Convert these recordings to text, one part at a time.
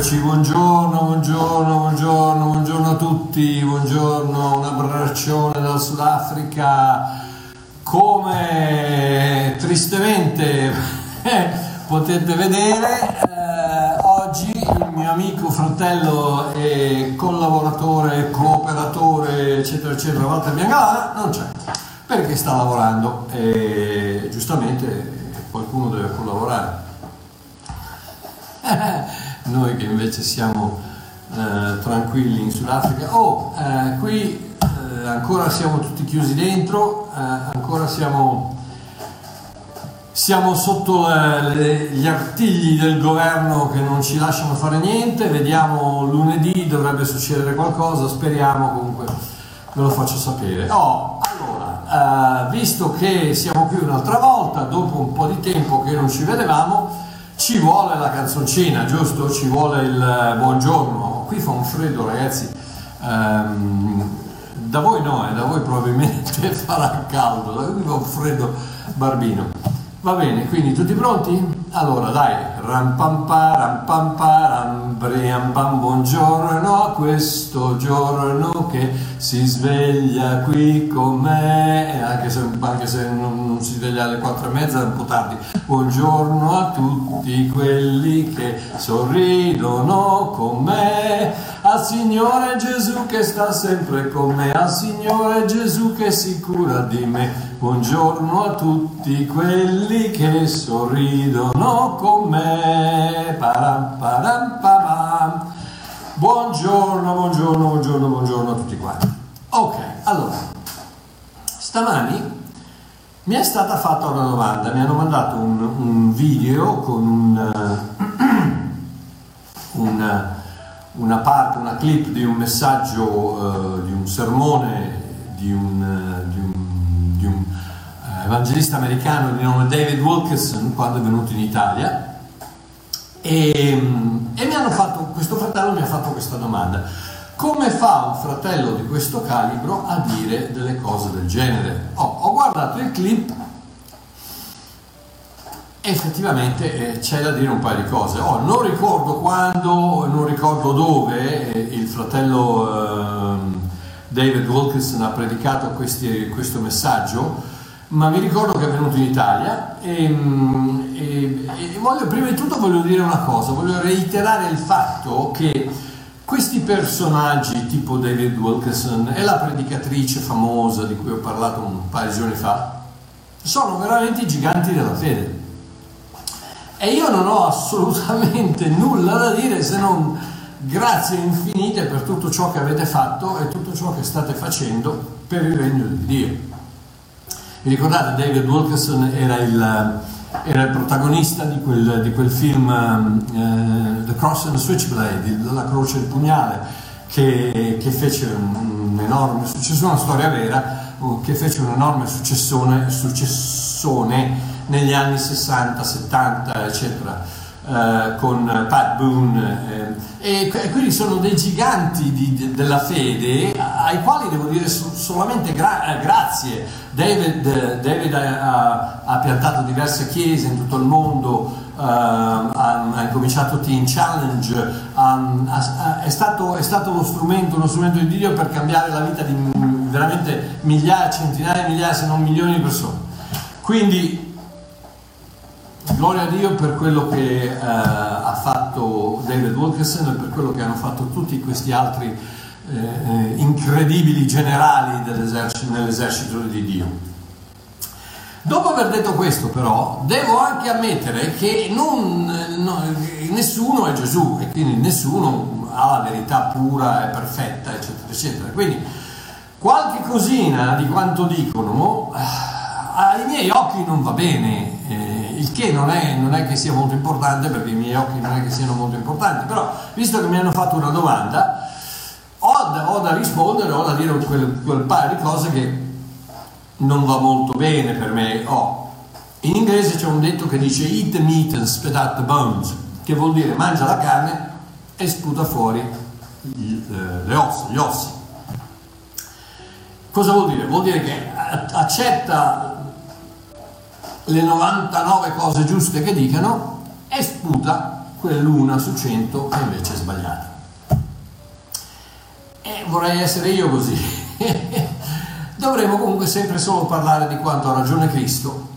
Eccoci, buongiorno, buongiorno, buongiorno, buongiorno a tutti, buongiorno, un abbraccione dal Sudafrica. Come tristemente potete vedere, eh, oggi il mio amico, fratello e collaboratore, cooperatore, eccetera, eccetera, Walter Biangalana non c'è perché sta lavorando e giustamente qualcuno deve collaborare. Noi che invece siamo eh, tranquilli in Sudafrica. Oh, eh, qui eh, ancora siamo tutti chiusi dentro, eh, ancora siamo, siamo sotto le, gli artigli del governo che non ci lasciano fare niente. Vediamo lunedì, dovrebbe succedere qualcosa, speriamo comunque ve lo faccio sapere. Oh, allora, eh, visto che siamo qui un'altra volta, dopo un po' di tempo che non ci vedevamo, ci vuole la canzoncina, giusto? Ci vuole il eh, buongiorno. Qui fa un freddo, ragazzi. Um, da voi no, eh, da voi probabilmente farà caldo, da qui fa un freddo barbino. Va bene, quindi tutti pronti? Allora dai, ram pam pa, ram pam pa, ram briam pam, buongiorno, questo giorno che si sveglia qui con me, anche se, anche se non, non, si sveglia alle quattro e mezza è un po' tardi. Buongiorno a tutti quelli che sorridono con me, al Signore Gesù che sta sempre con me, al Signore Gesù che si cura di me. Buongiorno a tutti quelli che sorridono con me. Param, param, param. Buongiorno, buongiorno, buongiorno, buongiorno a tutti quanti. Ok, allora, stamani mi è stata fatta una domanda, mi hanno mandato un, un video con un, un, una parte, una clip di un messaggio, uh, di un sermone di un, di un di un eh, evangelista americano di nome David Wilkerson quando è venuto in Italia e, e mi hanno fatto, questo fratello mi ha fatto questa domanda come fa un fratello di questo calibro a dire delle cose del genere? Oh, ho guardato il clip effettivamente eh, c'è da dire un paio di cose. Oh, non ricordo quando, non ricordo dove eh, il fratello eh, David Wilkinson ha predicato questi, questo messaggio, ma mi ricordo che è venuto in Italia e, e, e voglio, prima di tutto voglio dire una cosa, voglio reiterare il fatto che questi personaggi tipo David Wilkinson e la predicatrice famosa di cui ho parlato un paio di giorni fa, sono veramente giganti della fede. E io non ho assolutamente nulla da dire se non grazie infinite per tutto ciò che avete fatto e tutto ciò che state facendo per il regno di Dio. Vi ricordate, David Wilkerson era il, era il protagonista di quel, di quel film uh, The Cross and the Switchblade, La croce e il pugnale, che, che fece un, un, enorme successo, una storia vera, uh, che fece un enorme successone, successone negli anni 60, 70, eccetera eh, con Pat Boone eh, e, quindi sono dei giganti di, de, della fede ai quali devo dire so, solamente gra- eh, grazie. David, David ha, ha, piantato diverse chiese in tutto il mondo, uh, ha, incominciato Teen Challenge, ha, è, stato, è, stato, uno strumento, uno strumento di Dio per cambiare la vita di veramente migliaia, centinaia, migliaia, se non milioni di persone. Quindi Gloria a Dio per quello che eh, ha fatto David Wilkerson e per quello che hanno fatto tutti questi altri eh, eh incredibili generali nell'esercito di Dio. Dopo aver detto questo però, devo anche ammettere che non, non, nessuno è Gesù e quindi nessuno ha la verità pura e perfetta, eccetera, eccetera. Quindi qualche cosina di quanto dicono ai miei occhi non va bene. Eh, il che non è, non è, che sia molto importante perché i miei occhi non è che siano molto importanti, però visto che mi hanno fatto una domanda, ho da, ho da rispondere, ho da dire quel, quel, paio di cose che non va molto bene per me. Oh, in inglese c'è un detto che dice eat the meat and spit out the bones, che vuol dire mangia la carne e sputa fuori eh, le ossa, gli ossi. Cosa vuol dire? Vuol dire che accetta le 99 cose giuste che dicano e sputa quell'una su cento che invece è sbagliata. E vorrei essere io così. Dovremmo comunque sempre solo parlare di quanto ha ragione Cristo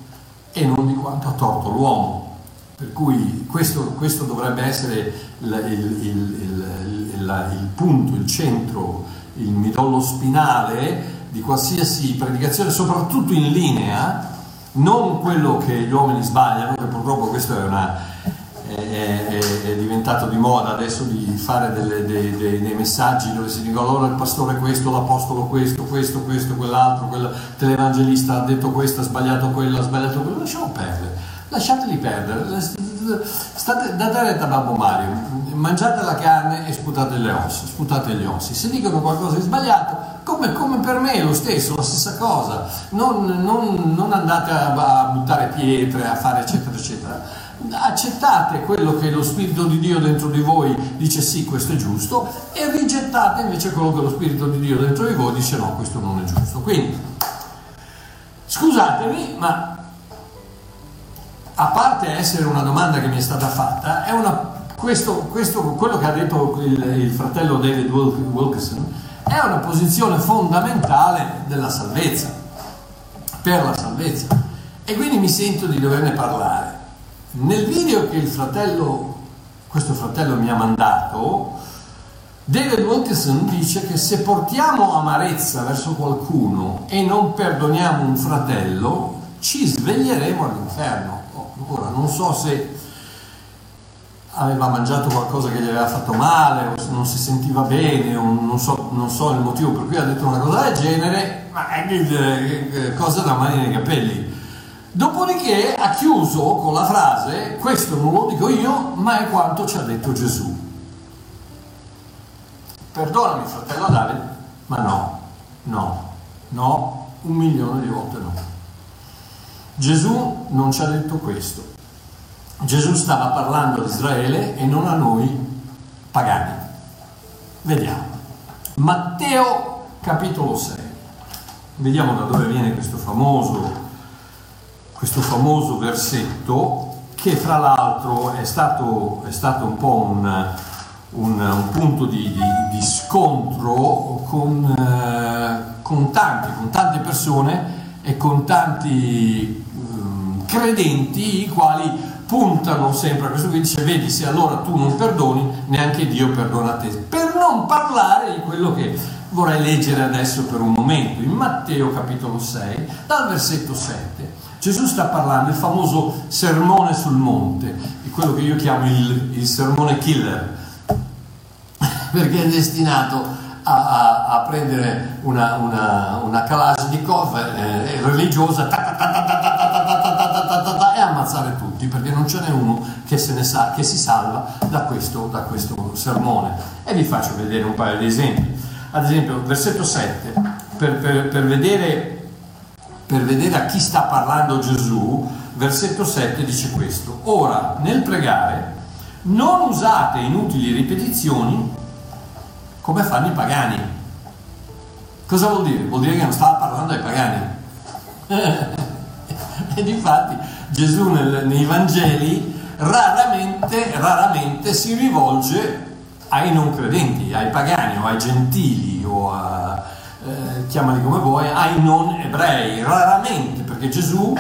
e non di quanto ha torto l'uomo. Per cui questo, questo dovrebbe essere il, il, il, il, punto, il centro, il midollo spinale di qualsiasi predicazione, soprattutto in linea, non quello che gli uomini sbagliano, che purtroppo questo è, una, è, è, è diventato di moda adesso di fare delle, dei, dei, dei, messaggi dove si dicono allora il pastore questo, l'apostolo questo, questo, questo, quell'altro, quel televangelista ha detto questo, ha sbagliato quello, ha sbagliato quello, lasciamo perdere lasciateli perdere, state, date retta a Babbo Mario, mangiate la carne e sputate le ossa, sputate gli ossi, se dicono qualcosa di sbagliato, come, come per me lo stesso, la stessa cosa, non, non, non andate a, a buttare pietre, a fare eccetera eccetera accettate quello che lo Spirito di Dio dentro di voi dice sì, questo è giusto, e rigettate invece quello che lo Spirito di Dio dentro di voi dice no, questo non è giusto. Quindi, scusatemi, ma a parte essere una domanda che mi è stata fatta, è una, questo, questo, quello che ha detto il, il fratello David Wilkerson è una posizione fondamentale della salvezza, per la salvezza. E quindi mi sento di doverne parlare. Nel video che il fratello, questo fratello mi ha mandato, David Wilkerson dice che se portiamo amarezza verso qualcuno e non perdoniamo un fratello, ci sveglieremo all'inferno. Ora, non so se aveva mangiato qualcosa che gli aveva fatto male non si sentiva bene non so, non so il motivo per cui ha detto una cosa del genere, ma è eh, cosa da mani nei capelli. Dopodiché ha chiuso con la frase, questo non lo dico io, ma è quanto ci ha detto Gesù. Perdonami fratello Davide, ma no, no, no, un milione di volte no. Gesù non ci ha detto questo. Gesù stava parlando ad Israele e non a noi pagani. Vediamo. Matteo capitolo 6. Vediamo da dove viene questo famoso, questo famoso versetto che fra l'altro è stato, è stato un po' un, un, un punto di, di, di, scontro con, eh, con, tanti, con tante persone e con tanti um, credenti i quali puntano sempre a questo qui dice vedi se allora tu non perdoni neanche Dio perdona te. Per non parlare di quello che vorrei leggere adesso per un momento in Matteo capitolo 6 dal versetto 7 Gesù sta parlando il famoso sermone sul monte quello che io chiamo il, il sermone killer perché è destinato a, a, a prendere una, una, una Kalashnikov eh, religiosa e ammazzare tutti perché non ce n'è uno che, se ne sa, che si salva da questo, da questo sermone. E vi faccio vedere un paio di esempi. Ad esempio, versetto 7, per, per, per, vedere, per vedere a chi sta parlando Gesù, versetto 7 dice questo. Ora, nel pregare, non usate inutili ripetizioni come fanno i pagani. Cosa vuol dire? Vuol dire che non stava parlando ai pagani. Ed infatti Gesù nel, nei Vangeli raramente, raramente si rivolge ai non credenti, ai pagani o ai gentili o a, eh, chiamali come vuoi, ai non ebrei, raramente, perché Gesù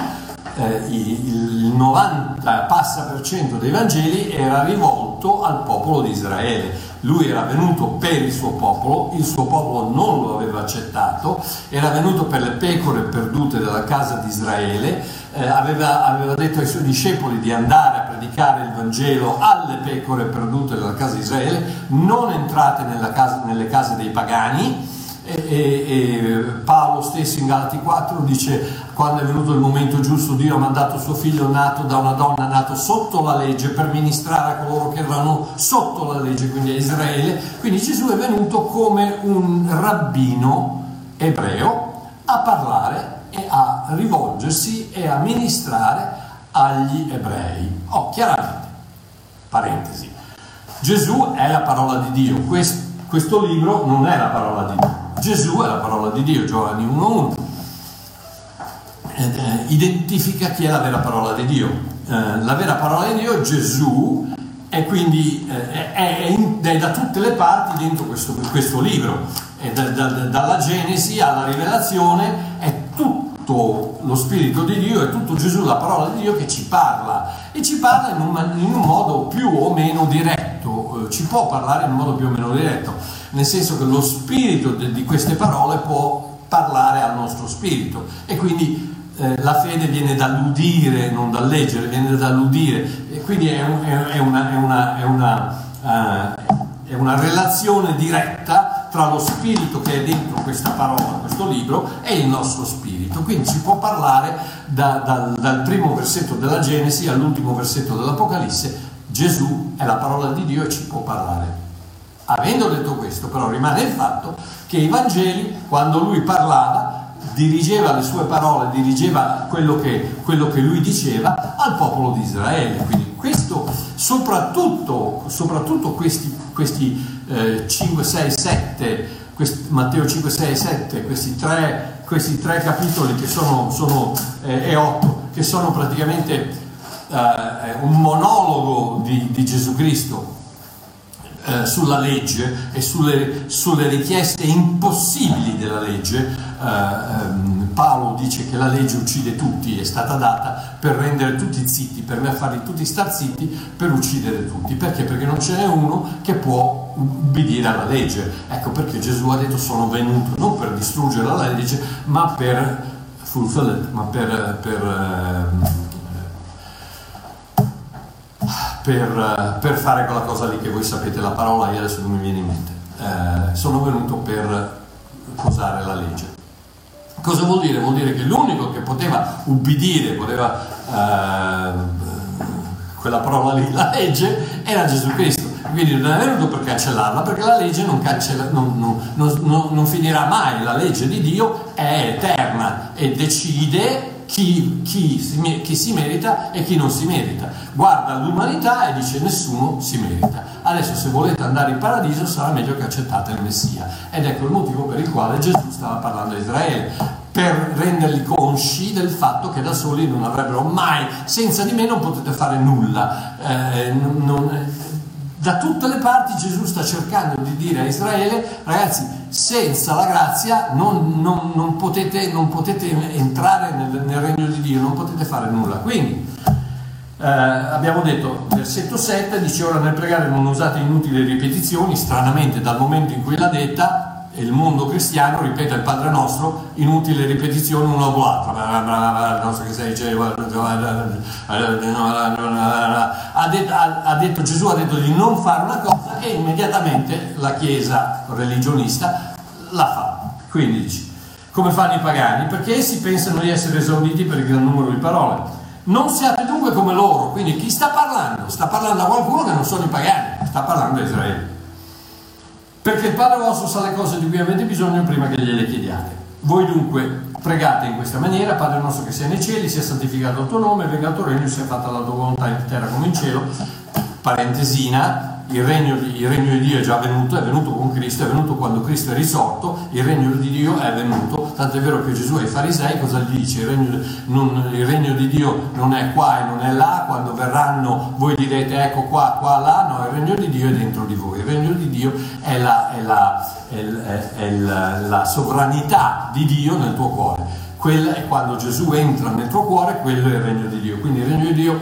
eh, il 90 passa per cento dei Vangeli era rivolto al popolo di Israele. Lui era venuto per il suo popolo, il suo popolo non lo aveva accettato, era venuto per le pecore perdute della casa di Israele, eh, aveva, aveva, detto ai suoi discepoli di andare a predicare il Vangelo alle pecore perdute della casa di Israele, non entrate casa, nelle case dei pagani, e, e, e, Paolo stesso in Galati 4 dice quando è venuto il momento giusto Dio ha mandato suo figlio nato da una donna nato sotto la legge per ministrare a coloro che erano sotto la legge quindi a Israele. Quindi Gesù è venuto come un rabbino ebreo a parlare e a rivolgersi e a ministrare agli ebrei. Oh chiaramente parentesi Gesù è la parola di Dio. Questo, questo libro non è la parola di Dio Gesù è la parola di Dio, Giovanni 1.1. Eh, identifica chi è la vera parola di Dio. Eh, la vera parola di Dio, Gesù, e quindi eh, è, in, è, da tutte le parti dentro questo, questo libro, da, da, dalla Genesi alla Rivelazione, è tutto lo Spirito di Dio, è tutto Gesù, la parola di Dio che ci parla e ci parla in un, in un modo più o meno diretto, eh, ci può parlare in un modo più o meno diretto, nel senso che lo spirito de, di queste parole può parlare al nostro spirito. E quindi eh, la fede viene dall'udire, non dal leggere, viene dall'udire. E quindi è, un, è, una, è, una, è, una, uh, è una relazione diretta tra lo spirito che è dentro questa parola, questo libro, e il nostro spirito. Quindi si può parlare da, dal, dal primo versetto della Genesi all'ultimo versetto dell'Apocalisse, Gesù è la parola di Dio e ci può parlare. Avendo detto questo, però rimane il fatto che i Vangeli, quando lui parlava, dirigeva le sue parole, dirigeva quello che, quello che lui diceva al popolo di Israele. Quindi questo, soprattutto, soprattutto questi, questi eh, 5, 6, 7, questi, Matteo 5, 6 7, questi tre, questi tre capitoli che sono, sono eh, e 8, che sono praticamente eh, un monologo di, di Gesù Cristo eh, sulla legge e sulle, sulle, richieste impossibili della legge. Eh, ehm, Paolo dice che la legge uccide tutti, è stata data per rendere tutti zitti, per farli tutti star zitti, per uccidere tutti. Perché? Perché non ce n'è uno che può ubbidire alla legge. Ecco perché Gesù ha detto sono venuto non per distruggere la legge, ma per, ma per, per eh, per, per, fare quella cosa lì che voi sapete la parola, io adesso non mi viene in mente. Eh, sono venuto per posare la legge. Cosa vuol dire? Vuol dire che l'unico che poteva ubbidire, poteva eh, quella parola lì, la legge, era Gesù Cristo. Quindi non è venuto per cancellarla, perché la legge non, cancella, non, non, non finirà mai, la legge di Dio è eterna e decide chi, chi, si, chi, si, merita e chi non si merita. Guarda l'umanità e dice nessuno si merita. Adesso se volete andare in paradiso sarà meglio che accettate il Messia. Ed ecco il motivo per il quale Gesù stava parlando a Israele, per renderli consci del fatto che da soli non avrebbero mai, senza di me non potete fare nulla. Eh, non, da tutte le parti Gesù sta cercando di dire a Israele, ragazzi, senza la grazia non, non, non, potete, non potete, entrare nel, nel, regno di Dio, non potete fare nulla. Quindi eh, abbiamo detto, versetto 7 dice ora nel pregare non usate inutili ripetizioni, stranamente dal momento in cui l'ha detta il mondo cristiano ripete il Padre nostro, inutile ripetizione uno dopo l'altro. Ha detto, ha detto, Gesù ha detto di non fare una cosa e immediatamente la Chiesa religionista la fa. Quindi dice, come fanno i pagani? Perché essi pensano di essere esauditi per il gran numero di parole. Non siate dunque come loro, quindi chi sta parlando? Sta parlando a qualcuno che non sono i pagani, sta parlando a Israele. Perché il Padre vostro sa le cose di cui avete bisogno prima che gliele chiediate. Voi dunque pregate in questa maniera, Padre nostro che sei nei cieli, sia santificato il tuo nome, venga il tuo regno, sia fatta la tua volontà in terra come in cielo. Parentesina, il regno, di, il regno, di, Dio è già venuto, è venuto con Cristo, è venuto quando Cristo è risorto, il regno di Dio è venuto, tanto è vero che Gesù ai farisei cosa gli dice? Il regno, non, il regno di Dio non è qua e non è là, quando verranno voi direte ecco qua, qua, là, no, il regno di Dio è dentro di voi, il regno di Dio è la, è la, è, è la, la sovranità di Dio nel tuo cuore. Quella è quando Gesù entra nel tuo cuore, quello è il regno di Dio. Quindi il regno diDio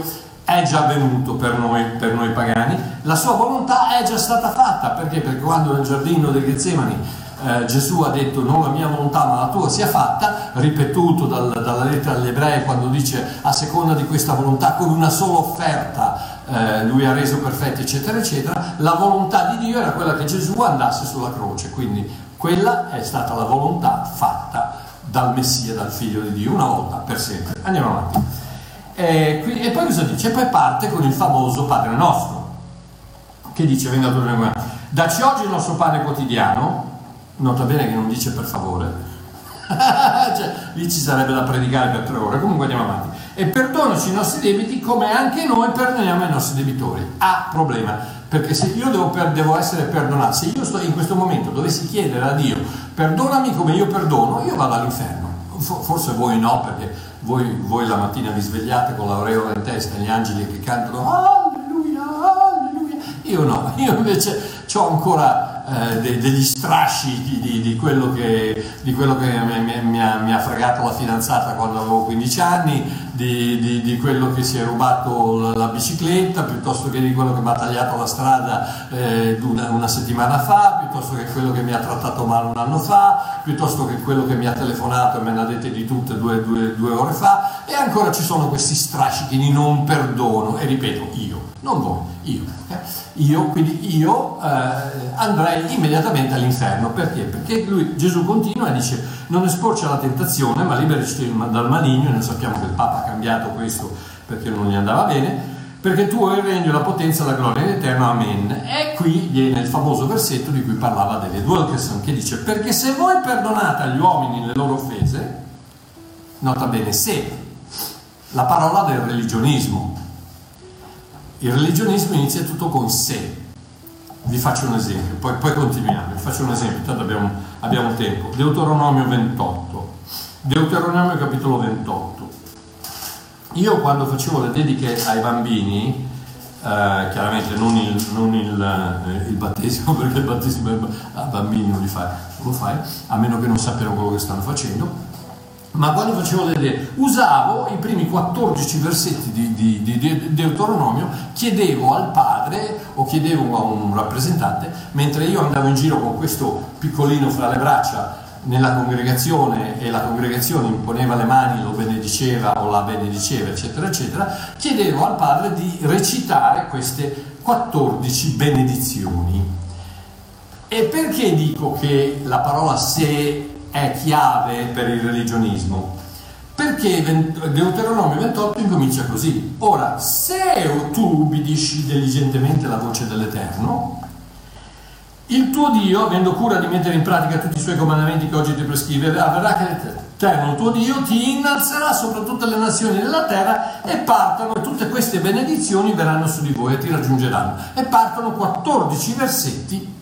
è già venuto per noi, per noi pagani, la sua volontà è già stata fatta, perché? Perché quando nel giardino del Getsemani eh, Gesù ha detto non la mia volontà ma la tua sia fatta, ripetuto dal, dalla lettera agli ebrei quando dice a seconda di questa volontà con una sola offerta eh, lui ha reso perfetti eccetera eccetera, la volontà di Dio era quella che Gesù andasse sulla croce, quindi quella è stata la volontà fatta dal Messia, dal figlio di Dio, una volta per sempre. Andiamo avanti. E, e, poi cosa dice? E poi parte con il famoso Padre nostro, che dice, venga a tornare dacci oggi il nostro pane quotidiano, nota bene che non dice per favore, cioè, lì ci sarebbe da predicare per tre ore, comunque andiamo avanti, e perdonaci i nostri debiti come anche noi perdoniamo i nostri debitori. Ah, problema, perché se io devo, per, devo essere perdonato, se io sto in questo momento dovessi chiedere a Dio, perdonami come io perdono, io vado all'inferno. Forse voi no, perché voi, voi, la mattina vi svegliate con l'aureola in testa, gli angeli che cantano alleluia, alleluia, Io no, io invece ho ancora eh, de- degli strascichi di, di, quello che, di quello che mi, mi, ha, mi, ha, fregato la fidanzata quando avevo 15 anni, di, di quello che si è rubato la, la, bicicletta, piuttosto che di quello che mi ha tagliato la strada eh, una, una, settimana fa, piuttosto che quello che mi ha trattato male un anno fa, piuttosto che quello che mi ha telefonato e me ne ha dette di tutte due, due, due ore fa, e ancora ci sono questi strascichi di non perdono, e ripeto, io, non voi, io. Eh? io, quindi io eh, andrei immediatamente all'inferno. Perché? Perché lui, Gesù continua e dice non esporci alla tentazione, ma liberici dal maligno, e noi sappiamo che il Papa ha cambiato questo perché non gli andava bene, perché tu hai il regno, la potenza, la gloria dell'Eterno, amen. E qui viene il famoso versetto di cui parlava David Wilkerson, che dice, perché se voi perdonate agli uomini le loro offese, nota bene se, la parola del religionismo, il religionismo inizia tutto con sé. Vi faccio un esempio, poi, poi continuiamo. Vi faccio un esempio, tanto abbiamo, abbiamo tempo. Deuteronomio 28. Deuteronomio capitolo 28. Io quando facevo le dediche ai bambini, eh, chiaramente non, il, non il, eh, il, battesimo, perché il battesimo a bambini non li fai, lo fai, a meno che non sappiano quello che stanno facendo, ma quando facevo le usavo i primi 14 versetti di, di, di, Deuteronomio, chiedevo al padre o chiedevo a un rappresentante, mentre io andavo in giro con questo piccolino fra le braccia nella congregazione e la congregazione imponeva le mani, lo benediceva o la benediceva, eccetera, eccetera, chiedevo al padre di recitare queste 14 benedizioni. E perché dico che la parola se è chiave per il religionismo. Perché Deuteronomio 28 incomincia così. Ora, se tu ubbidisci diligentemente la voce dell'Eterno, il tuo Dio, avendo cura di mettere in pratica tutti i suoi comandamenti che oggi ti prescrive, avverrà che l'Eterno, il tuo Dio, ti innalzerà sopra tutte le nazioni della terra e partono, e tutte queste benedizioni verranno su di voi e ti raggiungeranno. E partono 14 versetti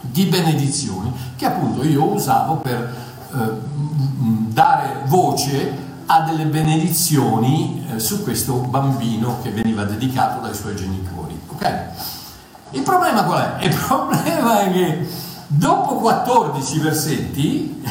di benedizioni che appunto io usavo per eh, dare voce a delle benedizioni eh, su questo bambino che veniva dedicato dai suoi genitori. Okay? Il problema qual è? Il problema è che dopo 14 versetti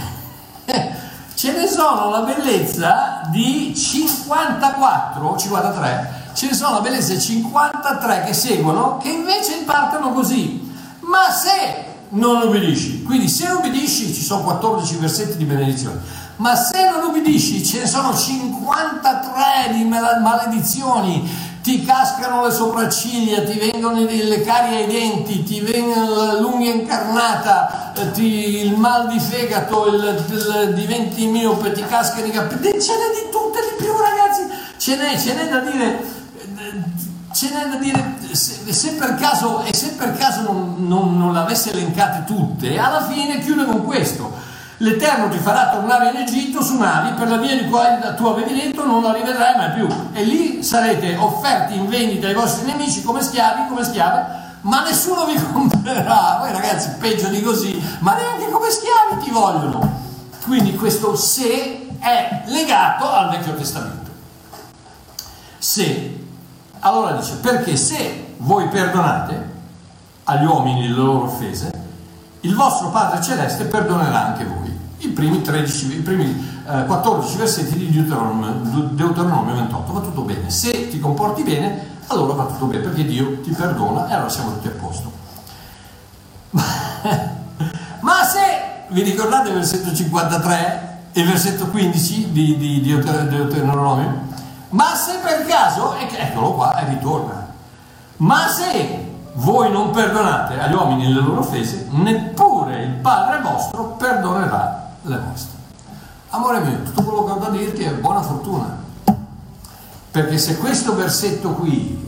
ce ne sono la bellezza di 54, 53, ce ne sono la bellezza di 53 che seguono che invece partono così. Ma se non obbedisci. Quindi se obbedisci ci sono 14 versetti di benedizione, ma se non obbedisci ce ne sono 53 di maledizioni, ti cascano le sopracciglia, ti vengono le carie ai denti, ti viene l'unghia incarnata, eh, ti, il mal di fegato, il, il, diventi miope, ti cascano i capelli, ce n'è di tutte di più ragazzi, ce n'è, ce n'è da dire ce n'è da dire, se, se, per caso, e se per caso non, non, non le avesse elencate tutte, alla fine chiude con questo. L'Eterno ti farà tornare in Egitto su navi per la via di cui tu avevi detto non la rivedrai mai più. E lì sarete offerti in vendita ai vostri nemici come schiavi, come schiave, ma nessuno vi comprerà. Voi ragazzi, peggio di così, ma neanche come schiavi ti vogliono. Quindi questo se è legato al Vecchio Testamento. Se allora dice, perché se voi perdonate agli uomini le loro offese, il vostro Padre Celeste perdonerà anche voi. I primi, 13, i primi eh, 14 versetti di Deuteronomio, Deuteronomio 28 va tutto bene. Se ti comporti bene, allora va tutto bene, perché Dio ti perdona e allora siamo tutti a posto. Ma se vi ricordate il versetto 53 e il versetto 15 di, di, di Deuteronomio? Ma se per caso, eccolo qua, e ritorna. Ma se voi non perdonate agli uomini le loro offese, neppure il Padre vostro perdonerà le vostre. Amore mio, tutto quello che ho da dirti è buona fortuna. Perché se questo versetto qui,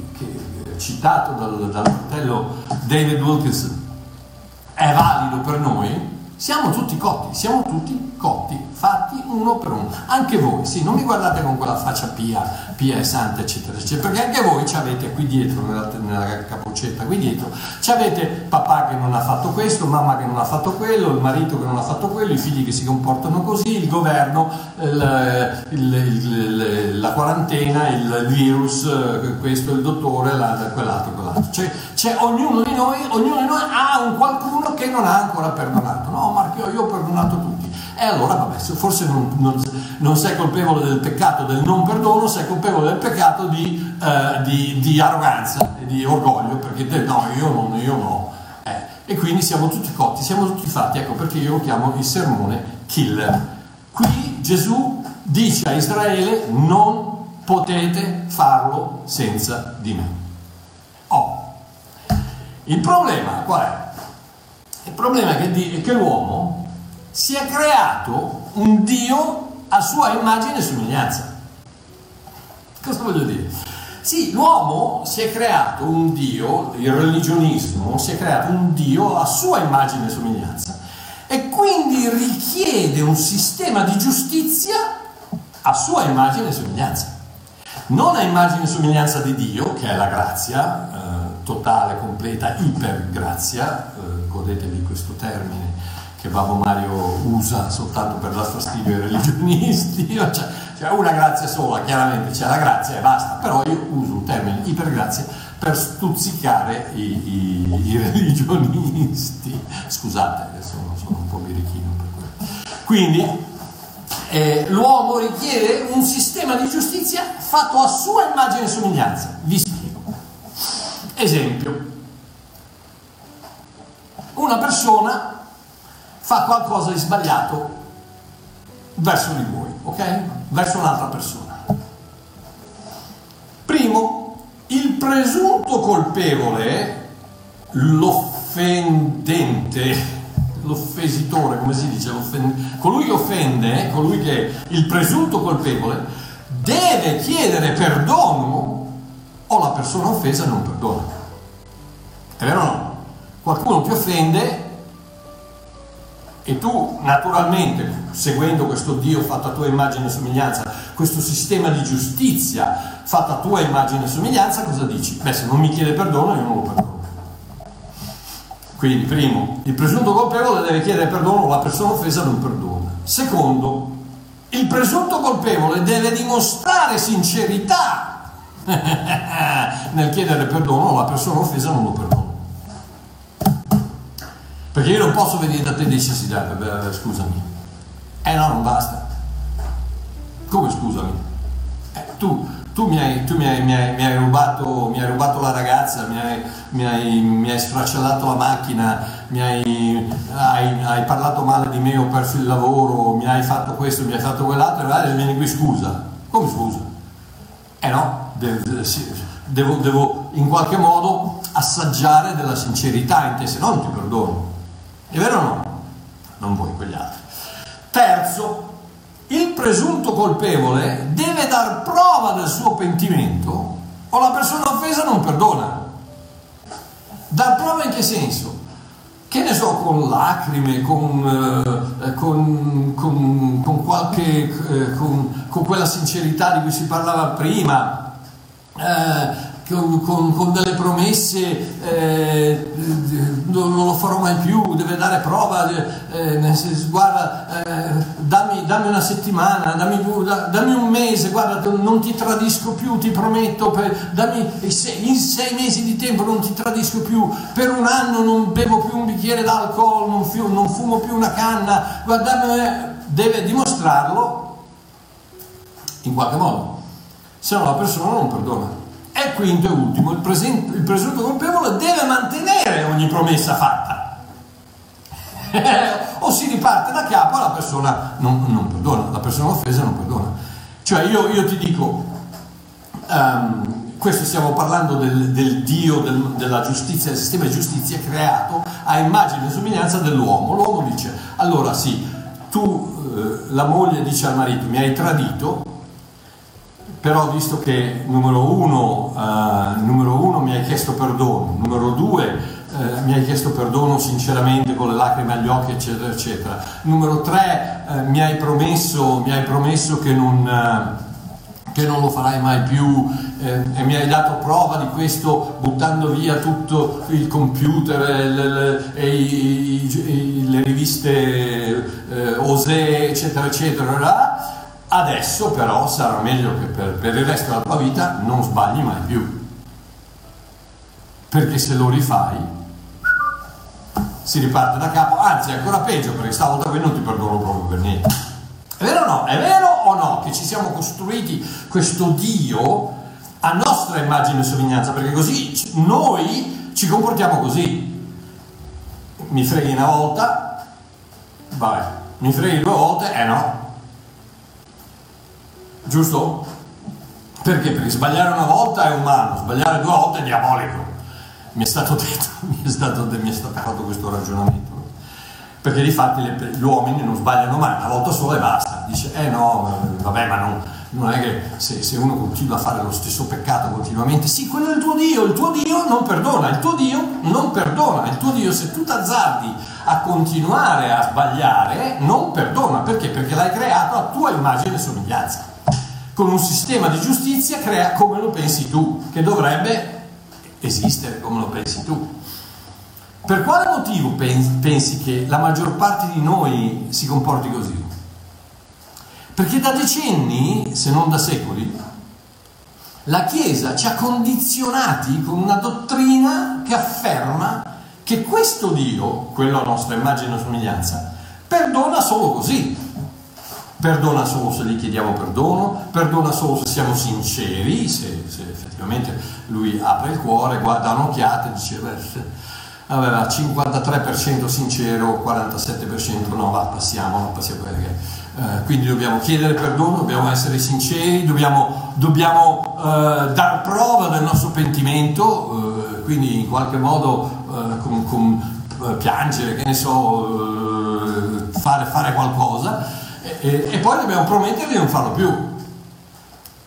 citato dal, dal fratello David Wilkinson, è valido per noi, siamo tutti cotti, siamo tutti cotti, fatti uno per uno. Anche voi, sì, non mi guardate con quella faccia pia, pia e santa, eccetera, eccetera, perché anche voi ci avete qui dietro, nella, nella capocetta, qui dietro, ci avete papà che non ha fatto questo, mamma che non ha fatto quello, il marito che non ha fatto quello, i figli che si comportano così, il governo, il, il, il, la quarantena, il virus, questo, il dottore, quell'altro, quell'altro. Cioè, c'è ognuno di noi, ognuno di noi ha un qualcuno che non ha ancora perdonato. No, Marchio, io ho perdonato tutti. E allora, vabbè, forse non, non, non, sei colpevole del peccato del non perdono, sei colpevole del peccato di, eh, di, di arroganza e di orgoglio, perché te, no, io non, io no. Eh, e quindi siamo tutti cotti, siamo tutti fatti, ecco perché io lo chiamo il sermone killer. Qui Gesù dice a Israele non potete farlo senza di me. Oh. Il problema qual è? Il problema è che, che l'uomo si è creato un Dio a sua immagine e somiglianza. Cosa voglio dire? Sì, l'uomo si è creato un Dio, il religionismo si è creato un Dio a sua immagine e somiglianza e quindi richiede un sistema di giustizia a sua immagine e somiglianza. Non a immagine e somiglianza di Dio, che è la grazia, eh, totale, completa, ipergrazia, eh, godetevi questo termine che Babbo Mario usa soltanto per dar fastidio ai religionisti, cioè, c'è una grazia sola, chiaramente c'è la grazia e basta, però io uso un termine ipergrazia per stuzzicare i, i, i religionisti. Scusate, adesso sono un po' birichino per quello. Quindi eh, l'uomo richiede un sistema di giustizia fatto a sua immagine e somiglianza. Vi spiego. Esempio. Una persona fa qualcosa di sbagliato verso di voi, ok? Verso un'altra persona. Primo, il presunto colpevole, l'offendente, l'offesitore, come si dice, colui che offende, colui che è il presunto colpevole, deve chiedere perdono o la persona offesa non perdona. È vero o no? Qualcuno ti offende e tu naturalmente, seguendo questo Dio fatto a tua immagine e somiglianza, questo sistema di giustizia fatto a tua immagine e somiglianza, cosa dici? Beh, se non mi chiede perdono, io non lo perdono. Quindi, primo, il presunto colpevole deve chiedere perdono, la persona offesa non perdona. Secondo, il presunto colpevole deve dimostrare sincerità nel chiedere perdono, la persona offesa non lo perdona. Perché io non posso venire da te e dire dai, scusami. Eh no, non basta. Come scusami? Eh, tu, tu, mi, hai, tu mi, hai, mi, hai, mi, hai rubato, mi, hai, rubato, la ragazza, mi hai, mi sfracellato la macchina, mi hai, parlato male di me, ho perso il lavoro, mi hai fatto questo, mi hai fatto quell'altro, e vieni qui scusa. Come scusa? Eh no, devo, devo in qualche modo assaggiare della sincerità in te, se no non ti perdono. È vero o no? Non voi, quegli altri. Terzo, il presunto colpevole deve dar prova del suo pentimento o la persona offesa non perdona. Dar prova in che senso? Che ne so, con lacrime, con, eh, con, con, con qualche, eh, con, quella sincerità di cui si parlava prima, eh, con, con, con delle promesse, eh, non, lo farò mai più, deve dare prova, eh, guarda, eh, dammi, dammi, una settimana, dammi, dammi, un mese, guarda, non ti tradisco più, ti prometto, per, dammi in sei mesi di tempo non ti tradisco più, per un anno non bevo più un bicchiere d'alcol, non, non fumo più una canna, guarda, deve dimostrarlo in qualche modo, se no la persona non perdona. E quinto e ultimo, il, presente, il presunto colpevole deve mantenere ogni promessa fatta. o si riparte da capo la persona non, non, perdona, la persona offesa non perdona. Cioè io, io ti dico, um, questo stiamo parlando del, del Dio del, della giustizia, del sistema di giustizia creato a immagine e somiglianza dell'uomo. L'uomo dice, allora sì, tu, eh, la moglie dice al marito, mi hai tradito, però visto che numero uno, uh, numero uno mi hai chiesto perdono, numero due eh, mi hai chiesto perdono sinceramente con le lacrime agli occhi, eccetera, eccetera. Numero tre, eh, mi, hai promesso, mi hai promesso che non eh, che non lo farai mai più eh, e mi hai dato prova di questo buttando via tutto il computer e le, le, e i, i, le riviste eh, Osè eccetera eccetera adesso però sarà meglio che per, per il resto della tua vita non sbagli mai più perché se lo rifai si riparte da capo anzi è ancora peggio perché stavolta qui non ti perdono proprio per niente è vero o no? È vero o no che ci siamo costruiti questo Dio a nostra immagine e somiglianza? Perché così noi ci comportiamo così. Mi freghi una volta, vabbè, mi freghi due volte, eh no. Giusto? Perché? Perché sbagliare una volta è umano, sbagliare due volte è diabolico. Mi è stato detto, mi è stato, mi è stato fatto questo ragionamento perché di fatti gli uomini non sbagliano mai, una volta sola e basta. Dice, eh no, vabbè, ma non, non è che se, se, uno continua a fare lo stesso peccato continuamente, sì, quello è il tuo Dio, il tuo Dio non perdona, il tuo Dio non perdona, il tuo Dio se tu t'azzardi a continuare a sbagliare, non perdona, perché? Perché l'hai creato a tua immagine e somiglianza, con un sistema di giustizia crea come lo pensi tu, che dovrebbe esistere come lo pensi tu. Per quale motivo pensi che la maggior parte di noi si comporti così? Perché da decenni, se non da secoli, la Chiesa ci ha condizionati con una dottrina che afferma che questo Dio, quello a nostra immagine e somiglianza, perdona solo così. Perdona solo se gli chiediamo perdono, perdona solo se siamo sinceri, se, se effettivamente lui apre il cuore, guarda un'occhiata e dice, aveva 53% sincero, 47% no, va, passiamo, passiamo perché. Eh, quindi dobbiamo chiedere perdono, dobbiamo essere sinceri, dobbiamo, dobbiamo eh, dar prova del nostro pentimento, eh, quindi in qualche modo eh, con, con, eh, piangere, che ne so, eh, fare, fare, qualcosa e, e, poi dobbiamo promettere di non farlo più.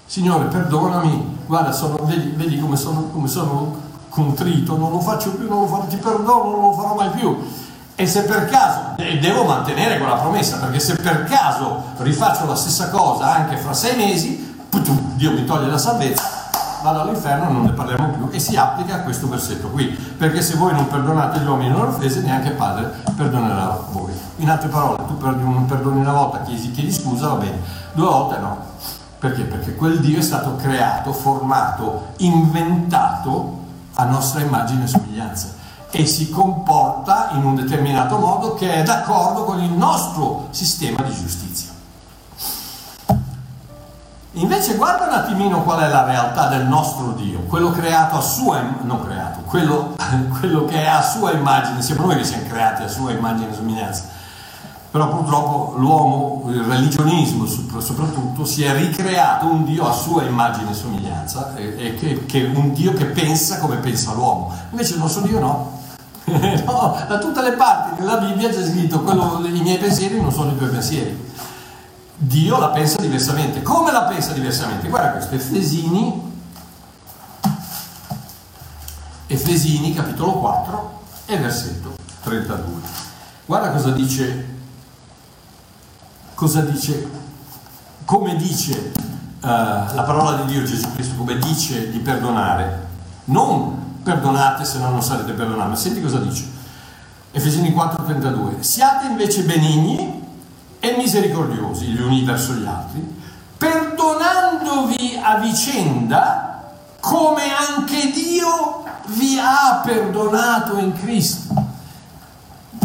Signore, perdonami, guarda, sono, vedi, vedi come sono, come sono contrito, non lo faccio più, non lo farò, ti perdono, non lo farò mai più. E se per caso, e devo mantenere quella promessa, perché se per caso rifaccio la stessa cosa anche fra sei mesi, Dio mi toglie la salvezza, vado all'inferno, non ne parliamo più e si applica a questo versetto qui, perché se voi non perdonate gli uomini non offese, neanche il Padre perdonerà voi. In altre parole, tu non perdoni una volta, chiedi, chiedi scusa, va bene, due volte no. Perché? Perché quel Dio è stato creato, formato, inventato a nostra immagine e somiglianza e si comporta in un determinato modo che è d'accordo con il nostro sistema di giustizia. Invece guarda un attimino qual è la realtà del nostro Dio, quello creato a sua, non creato, quello, quello che è a sua immagine, siamo noi che siamo creati a sua immagine e somiglianza però purtroppo l'uomo, il religionismo soprattutto, si è ricreato un Dio a sua immagine e somiglianza, e, che, che un Dio che pensa come pensa l'uomo. Invece il nostro Dio no. no da tutte le parti della Bibbia c'è scritto quello, i miei pensieri non sono i tuoi pensieri. Dio la pensa diversamente. Come la pensa diversamente? Guarda questo, Efesini, Efesini capitolo 4 e versetto 32. Guarda cosa dice cosa dice, come dice uh, la parola di Dio Gesù Cristo, come dice di perdonare. Non perdonate se no non sarete perdonati, ma senti cosa dice. Efesini 4:32. Siate invece benigni e misericordiosi gli uni verso gli altri, perdonandovi a vicenda come anche Dio vi ha perdonato in Cristo.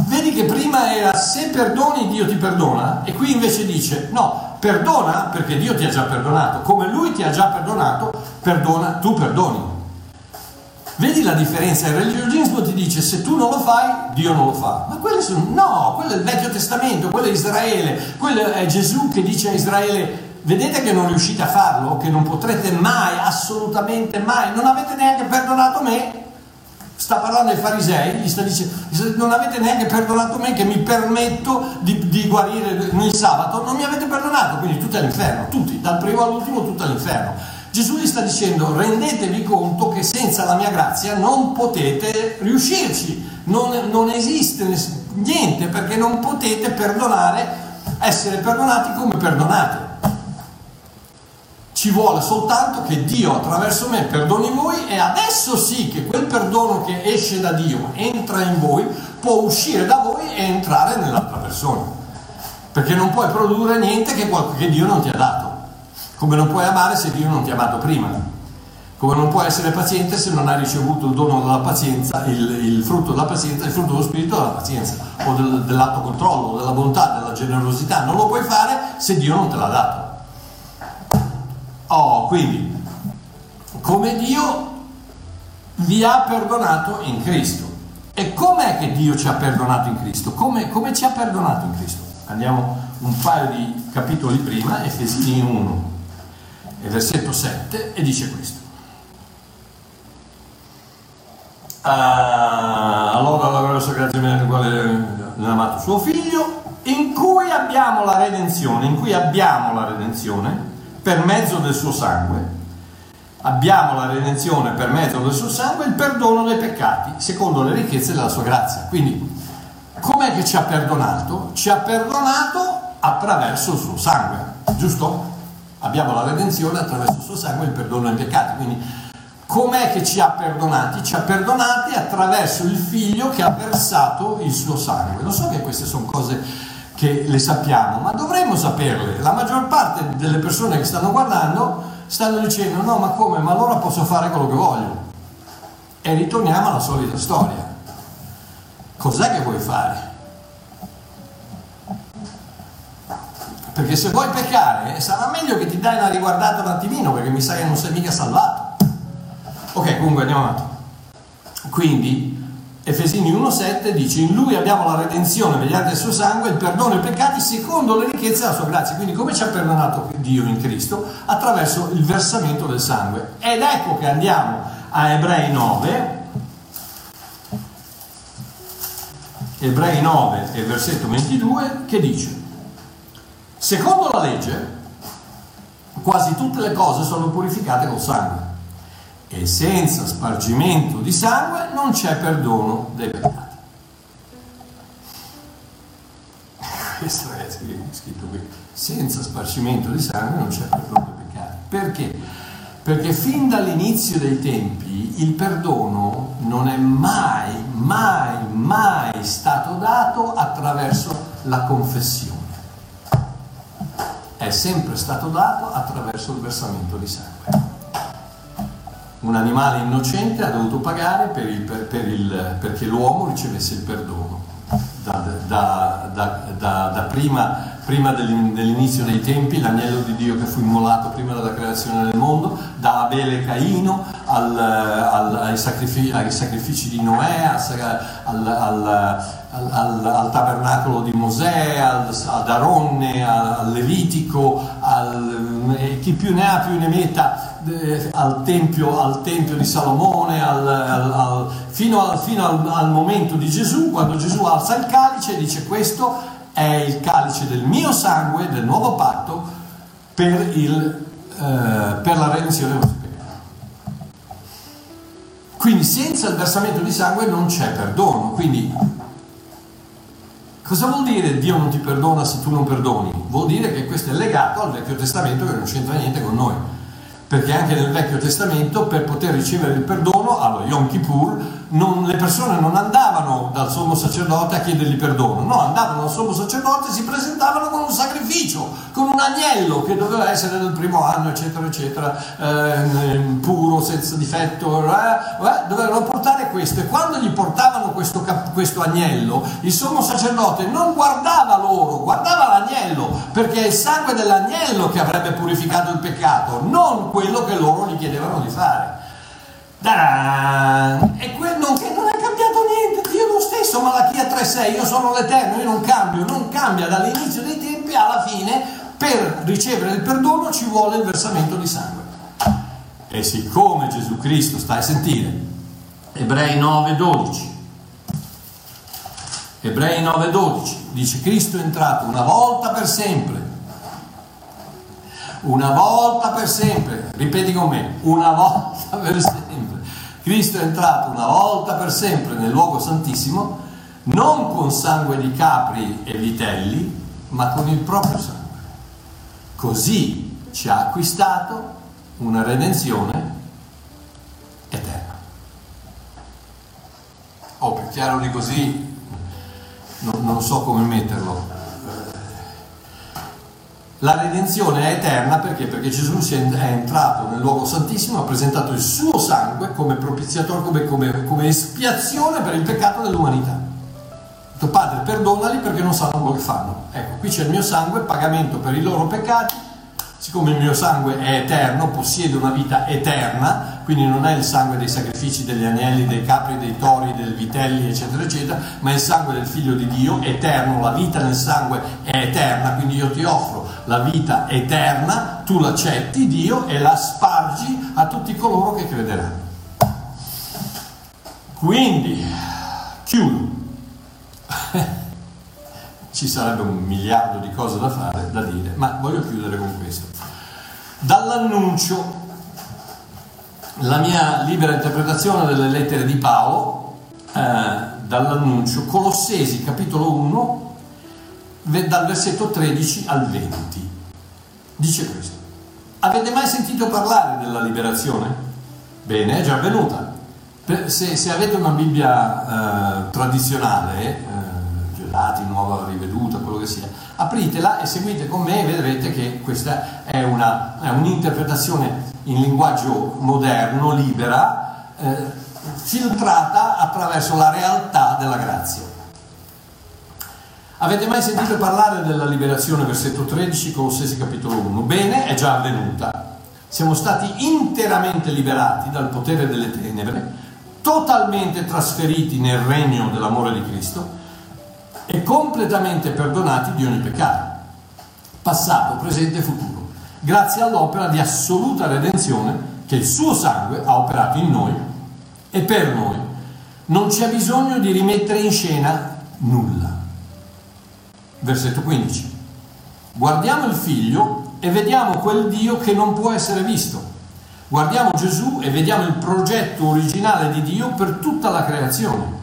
Vedi che prima era se perdoni Dio ti perdona e qui invece dice no, perdona perché Dio ti ha già perdonato, come Lui ti ha già perdonato, perdona, tu perdoni. Vedi la differenza? Il religiosismo ti dice se tu non lo fai, Dio non lo fa. Ma quello sono, no, quello è il Vecchio Testamento, quello è Israele, quello è Gesù che dice a Israele vedete che non riuscite a farlo, che non potrete mai, assolutamente mai, non avete neanche perdonato me, sta parlando ai farisei, gli sta dicendo, non avete neanche perdonato me che mi permetto di, di guarire nel sabato, non mi avete perdonato, quindi tutti all'inferno, tutti, dal primo all'ultimo tutti all'inferno. Gesù gli sta dicendo rendetevi conto che senza la mia grazia non potete riuscirci, non, non esiste niente perché non potete perdonare, essere perdonati come perdonate. Ci vuole soltanto che Dio attraverso me perdoni voi e adesso sì che quel perdono che esce da Dio entra in voi, può uscire da voi e entrare nell'altra persona. Perché non puoi produrre niente che, che Dio non ti ha dato. Come non puoi amare se Dio non ti ha amato prima. Come non puoi essere paziente se non hai ricevuto il dono della pazienza, il, il frutto della pazienza, il frutto dello spirito della pazienza, o del, dell'autocontrollo, della bontà, della generosità. Non lo puoi fare se Dio non te l'ha dato. Oh, quindi, come Dio vi ha perdonato in Cristo. E com'è che Dio ci ha perdonato in Cristo? Come, come ci ha perdonato in Cristo? Andiamo un paio di capitoli prima, Efesini 1 e versetto 7, e dice questo. Ah, allora la grossa grazia nel quale l'ha amato suo figlio, in cui abbiamo la redenzione, in cui abbiamo la redenzione per mezzo del suo sangue. Abbiamo la redenzione per mezzo del suo sangue, il perdono dei peccati, secondo le ricchezze della sua grazia. Quindi, com'è che ci ha perdonato? Ci ha perdonato attraverso il suo sangue, giusto? Abbiamo la redenzione attraverso il suo sangue il perdono dei peccati. Quindi, com'è che ci ha perdonati? Ci ha perdonati attraverso il figlio che ha versato il suo sangue. Lo so che queste sono cose che le sappiamo, ma dovremmo saperle. La maggior parte delle persone che stanno guardando stanno dicendo no, ma come? Ma allora posso fare quello che voglio. E ritorniamo alla solita storia. Cos'è che vuoi fare? Perché se vuoi peccare sarà meglio che ti dai una riguardata un attimino perché mi sa che non sei mica salvato. Ok, comunque andiamo avanti. Quindi Efesini 1,7 dice: In lui abbiamo la redenzione mediante il suo sangue, il perdono dei peccati secondo le ricchezze della sua grazia. Quindi, come ci ha perdonato Dio in Cristo? Attraverso il versamento del sangue. Ed ecco che andiamo a Ebrei 9. Ebrei 9 e versetto 22 che dice: Secondo la legge, quasi tutte le cose sono purificate col sangue e senza spargimento di sangue non c'è perdono dei peccati. Questo è scritto qui. Senza spargimento di sangue non c'è perdono dei peccati. Perché? Perché fin dall'inizio dei tempi il perdono non è mai, mai, mai stato dato attraverso la confessione. È sempre stato dato attraverso il versamento di sangue un animale innocente ha dovuto pagare per il, per, per il, perché l'uomo ricevesse il perdono. Da, da, da, da prima, prima, dell'inizio dei tempi, l'agnello di Dio che fu immolato prima della creazione del mondo, da Abele e Caino al, al, ai, sacrifici, ai, sacrifici, di Noè, al, al, al tabernacolo di Mosè, ad Aronne, al, Levitico, chi più ne ha più ne metta al tempio, al tempio, di Salomone, al, al, fino, fino al, momento di Gesù, quando Gesù alza il calice e dice questo è il calice del mio sangue, del nuovo patto, per, il, eh, per la redenzione. Quindi senza il versamento di sangue non c'è perdono. Quindi cosa vuol dire Dio non ti perdona se tu non perdoni? Vuol dire che questo è legato al Vecchio Testamento che non c'entra niente con noi perché anche nel Vecchio Testamento per poter ricevere il perdono, allo Yom Kippur, non, le persone non andavano dal sommo sacerdote a chiedergli perdono, no, andavano dal sommo sacerdote e si presentavano con un sacrificio, con un agnello che doveva essere del primo anno, eccetera, eccetera, eh, puro, senza difetto, eh, eh, dovevano portare questo e quando gli portavano questo, questo agnello, il sommo sacerdote non guardava loro, guardava l'agnello, perché è il sangue dell'agnello che avrebbe purificato il peccato, non quello che loro gli chiedevano di fare. E quello che non è cambiato niente, Dio lo stesso, Malachia 3.6, io sono l'Eterno, io non cambio, non cambia dall'inizio dei tempi alla fine, per ricevere il perdono ci vuole il versamento di sangue. E siccome Gesù Cristo, stai a sentire, Ebrei 9.12, Ebrei 9.12 dice Cristo è entrato una volta per sempre. Una volta per sempre, ripeti con me, una volta per sempre. Cristo è entrato una volta per sempre nel luogo santissimo, non con sangue di capri e vitelli, ma con il proprio sangue. Così ci ha acquistato una redenzione eterna. Oh, per chiaro di così, non, non so come metterlo. La redenzione è eterna perché? Perché Gesù è entrato nel luogo santissimo, ha presentato il suo sangue come propiziatore, come, come, come espiazione per il peccato dell'umanità. Padre, perdonali perché non sanno quello che fanno. Ecco, qui c'è il mio sangue, pagamento per i loro peccati, siccome il mio sangue è eterno, possiede una vita eterna, quindi non è il sangue dei sacrifici degli agnelli, dei capri, dei tori, dei vitelli, eccetera, eccetera, ma è il sangue del figlio di Dio, eterno, la vita nel sangue è eterna, quindi io ti offro la vita eterna, tu l'accetti Dio e la spargi a tutti coloro che crederanno. Quindi, chiudo. Ci sarebbe un miliardo di cose da fare, da dire, ma voglio chiudere con questo. Dall'annuncio, la mia libera interpretazione delle lettere di Paolo, eh, dall'annuncio, Colossesi capitolo 1, dal versetto 13 al 20, dice questo. Avete mai sentito parlare della liberazione? Bene, è già avvenuta. Se, se avete una Bibbia eh, tradizionale, eh, dati, nuova riveduta, quello che sia, apritela e seguite con me e vedrete che questa è, una, è un'interpretazione in linguaggio moderno, libera, eh, filtrata attraverso la realtà della grazia. Avete mai sentito parlare della liberazione, versetto 13, Colossesi capitolo 1? Bene, è già avvenuta. Siamo stati interamente liberati dal potere delle tenebre, totalmente trasferiti nel regno dell'amore di Cristo e completamente perdonati di ogni peccato, passato, presente e futuro, grazie all'opera di assoluta redenzione che il suo sangue ha operato in noi e per noi. Non c'è bisogno di rimettere in scena nulla. Versetto 15. Guardiamo il figlio e vediamo quel Dio che non può essere visto. Guardiamo Gesù e vediamo il progetto originale di Dio per tutta la creazione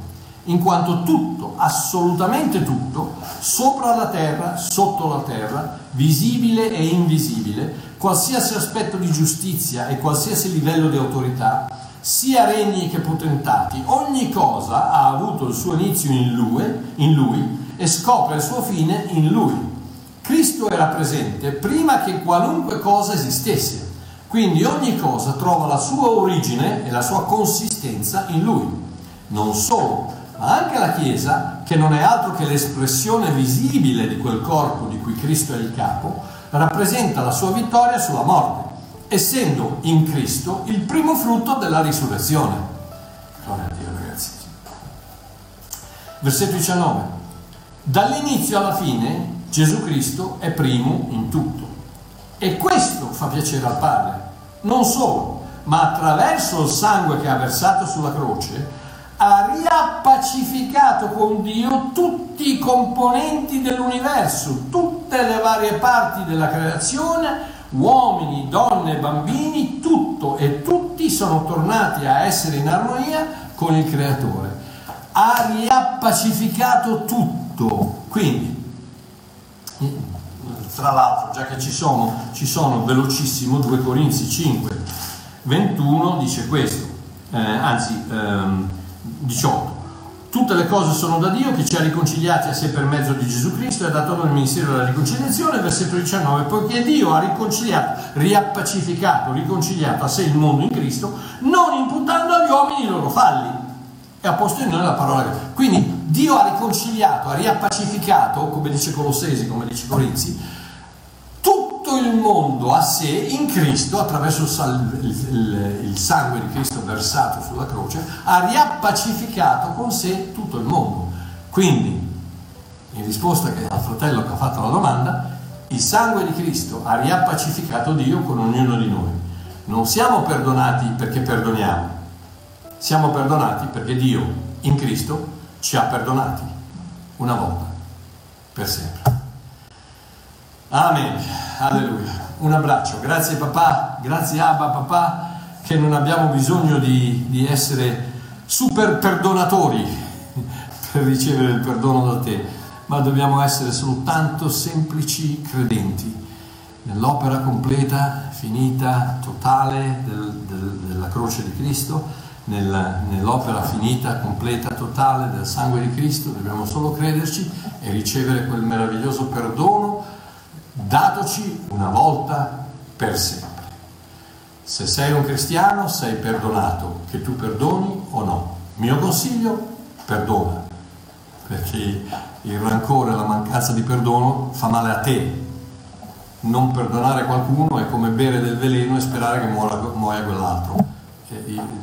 in quanto tutto, assolutamente tutto, sopra la terra, sotto la terra, visibile e invisibile, qualsiasi aspetto di giustizia e qualsiasi livello di autorità, sia regni che potentati, ogni cosa ha avuto il suo inizio in lui, in lui e scopre il suo fine in lui. Cristo era presente prima che qualunque cosa esistesse, quindi ogni cosa trova la sua origine e la sua consistenza in lui. Non solo, ma anche la Chiesa, che non è altro che l'espressione visibile di quel corpo di cui Cristo è il capo, rappresenta la sua vittoria sulla morte, essendo in Cristo il primo frutto della risurrezione. Gloria a Dio, ragazzi. Versetto 19. Dall'inizio alla fine Gesù Cristo è primo in tutto. E questo fa piacere al Padre. Non solo, ma attraverso il sangue che ha versato sulla croce, ha riappacificato con Dio tutti i componenti dell'universo, tutte le varie parti della creazione, uomini, donne, bambini, tutto e tutti sono tornati a essere in armonia con il Creatore. Ha riappacificato tutto. Quindi, tra l'altro, già che ci sono, ci sono velocissimo 2 Corinzi 5, 21 dice questo, eh, anzi... Ehm, 18. Tutte le cose sono da Dio che ci ha riconciliati a sé per mezzo di Gesù Cristo e ha dato noi il ministero della riconciliazione, versetto 19, poiché Dio ha riconciliato, riappacificato, riconciliato a sé il mondo in Cristo, non imputando agli uomini i loro falli. E ha posto in noi la parola. Quindi Dio ha riconciliato, ha riappacificato, come dice Colossesi, come dice Corinzi, tutto il mondo a sé in Cristo, attraverso il, sangue di Cristo versato sulla croce, ha riappacificato con sé tutto il mondo. Quindi, in risposta al fratello che ha fatto la domanda, il sangue di Cristo ha riappacificato Dio con ognuno di noi. Non siamo perdonati perché perdoniamo, siamo perdonati perché Dio in Cristo ci ha perdonati una volta, per sempre. Amen. Alleluia. Un abbraccio. Grazie papà, grazie Abba papà, che non abbiamo bisogno di, di essere super perdonatori per ricevere il perdono da te, ma dobbiamo essere soltanto semplici credenti nell'opera completa, finita, totale del, del, della croce di Cristo, nella, nell'opera finita, completa, totale del sangue di Cristo, dobbiamo solo crederci e ricevere quel meraviglioso perdono datoci una volta per sempre. Se sei un cristiano sei perdonato, che tu perdoni o no. Mio consiglio, perdona, perché il rancore e la mancanza di perdono fa male a te, non perdonare qualcuno è come bere del veleno e sperare che muoia, muoia quell'altro. È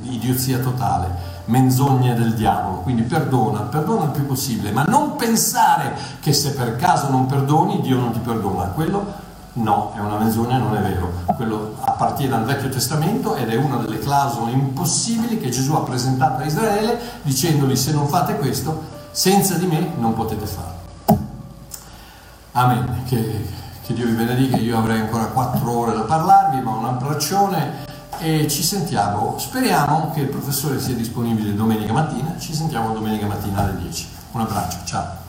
idiozia totale, menzogne del diavolo. Quindi perdona, perdona il più possibile, ma non pensare che se per caso non perdoni Dio non ti perdona. Quello no, è una menzogna, non è vero. Quello appartiene al Vecchio Testamento ed è una delle clausole impossibili che Gesù ha presentato a Israele dicendogli se non fate questo, senza di me non potete farlo. Amen. Che, che Dio vi benedica, io avrei ancora quattro ore da parlarvi, ma un abbraccione e ci sentiamo, speriamo che il professore sia disponibile domenica mattina, ci sentiamo domenica mattina alle 10. Un abbraccio, ciao.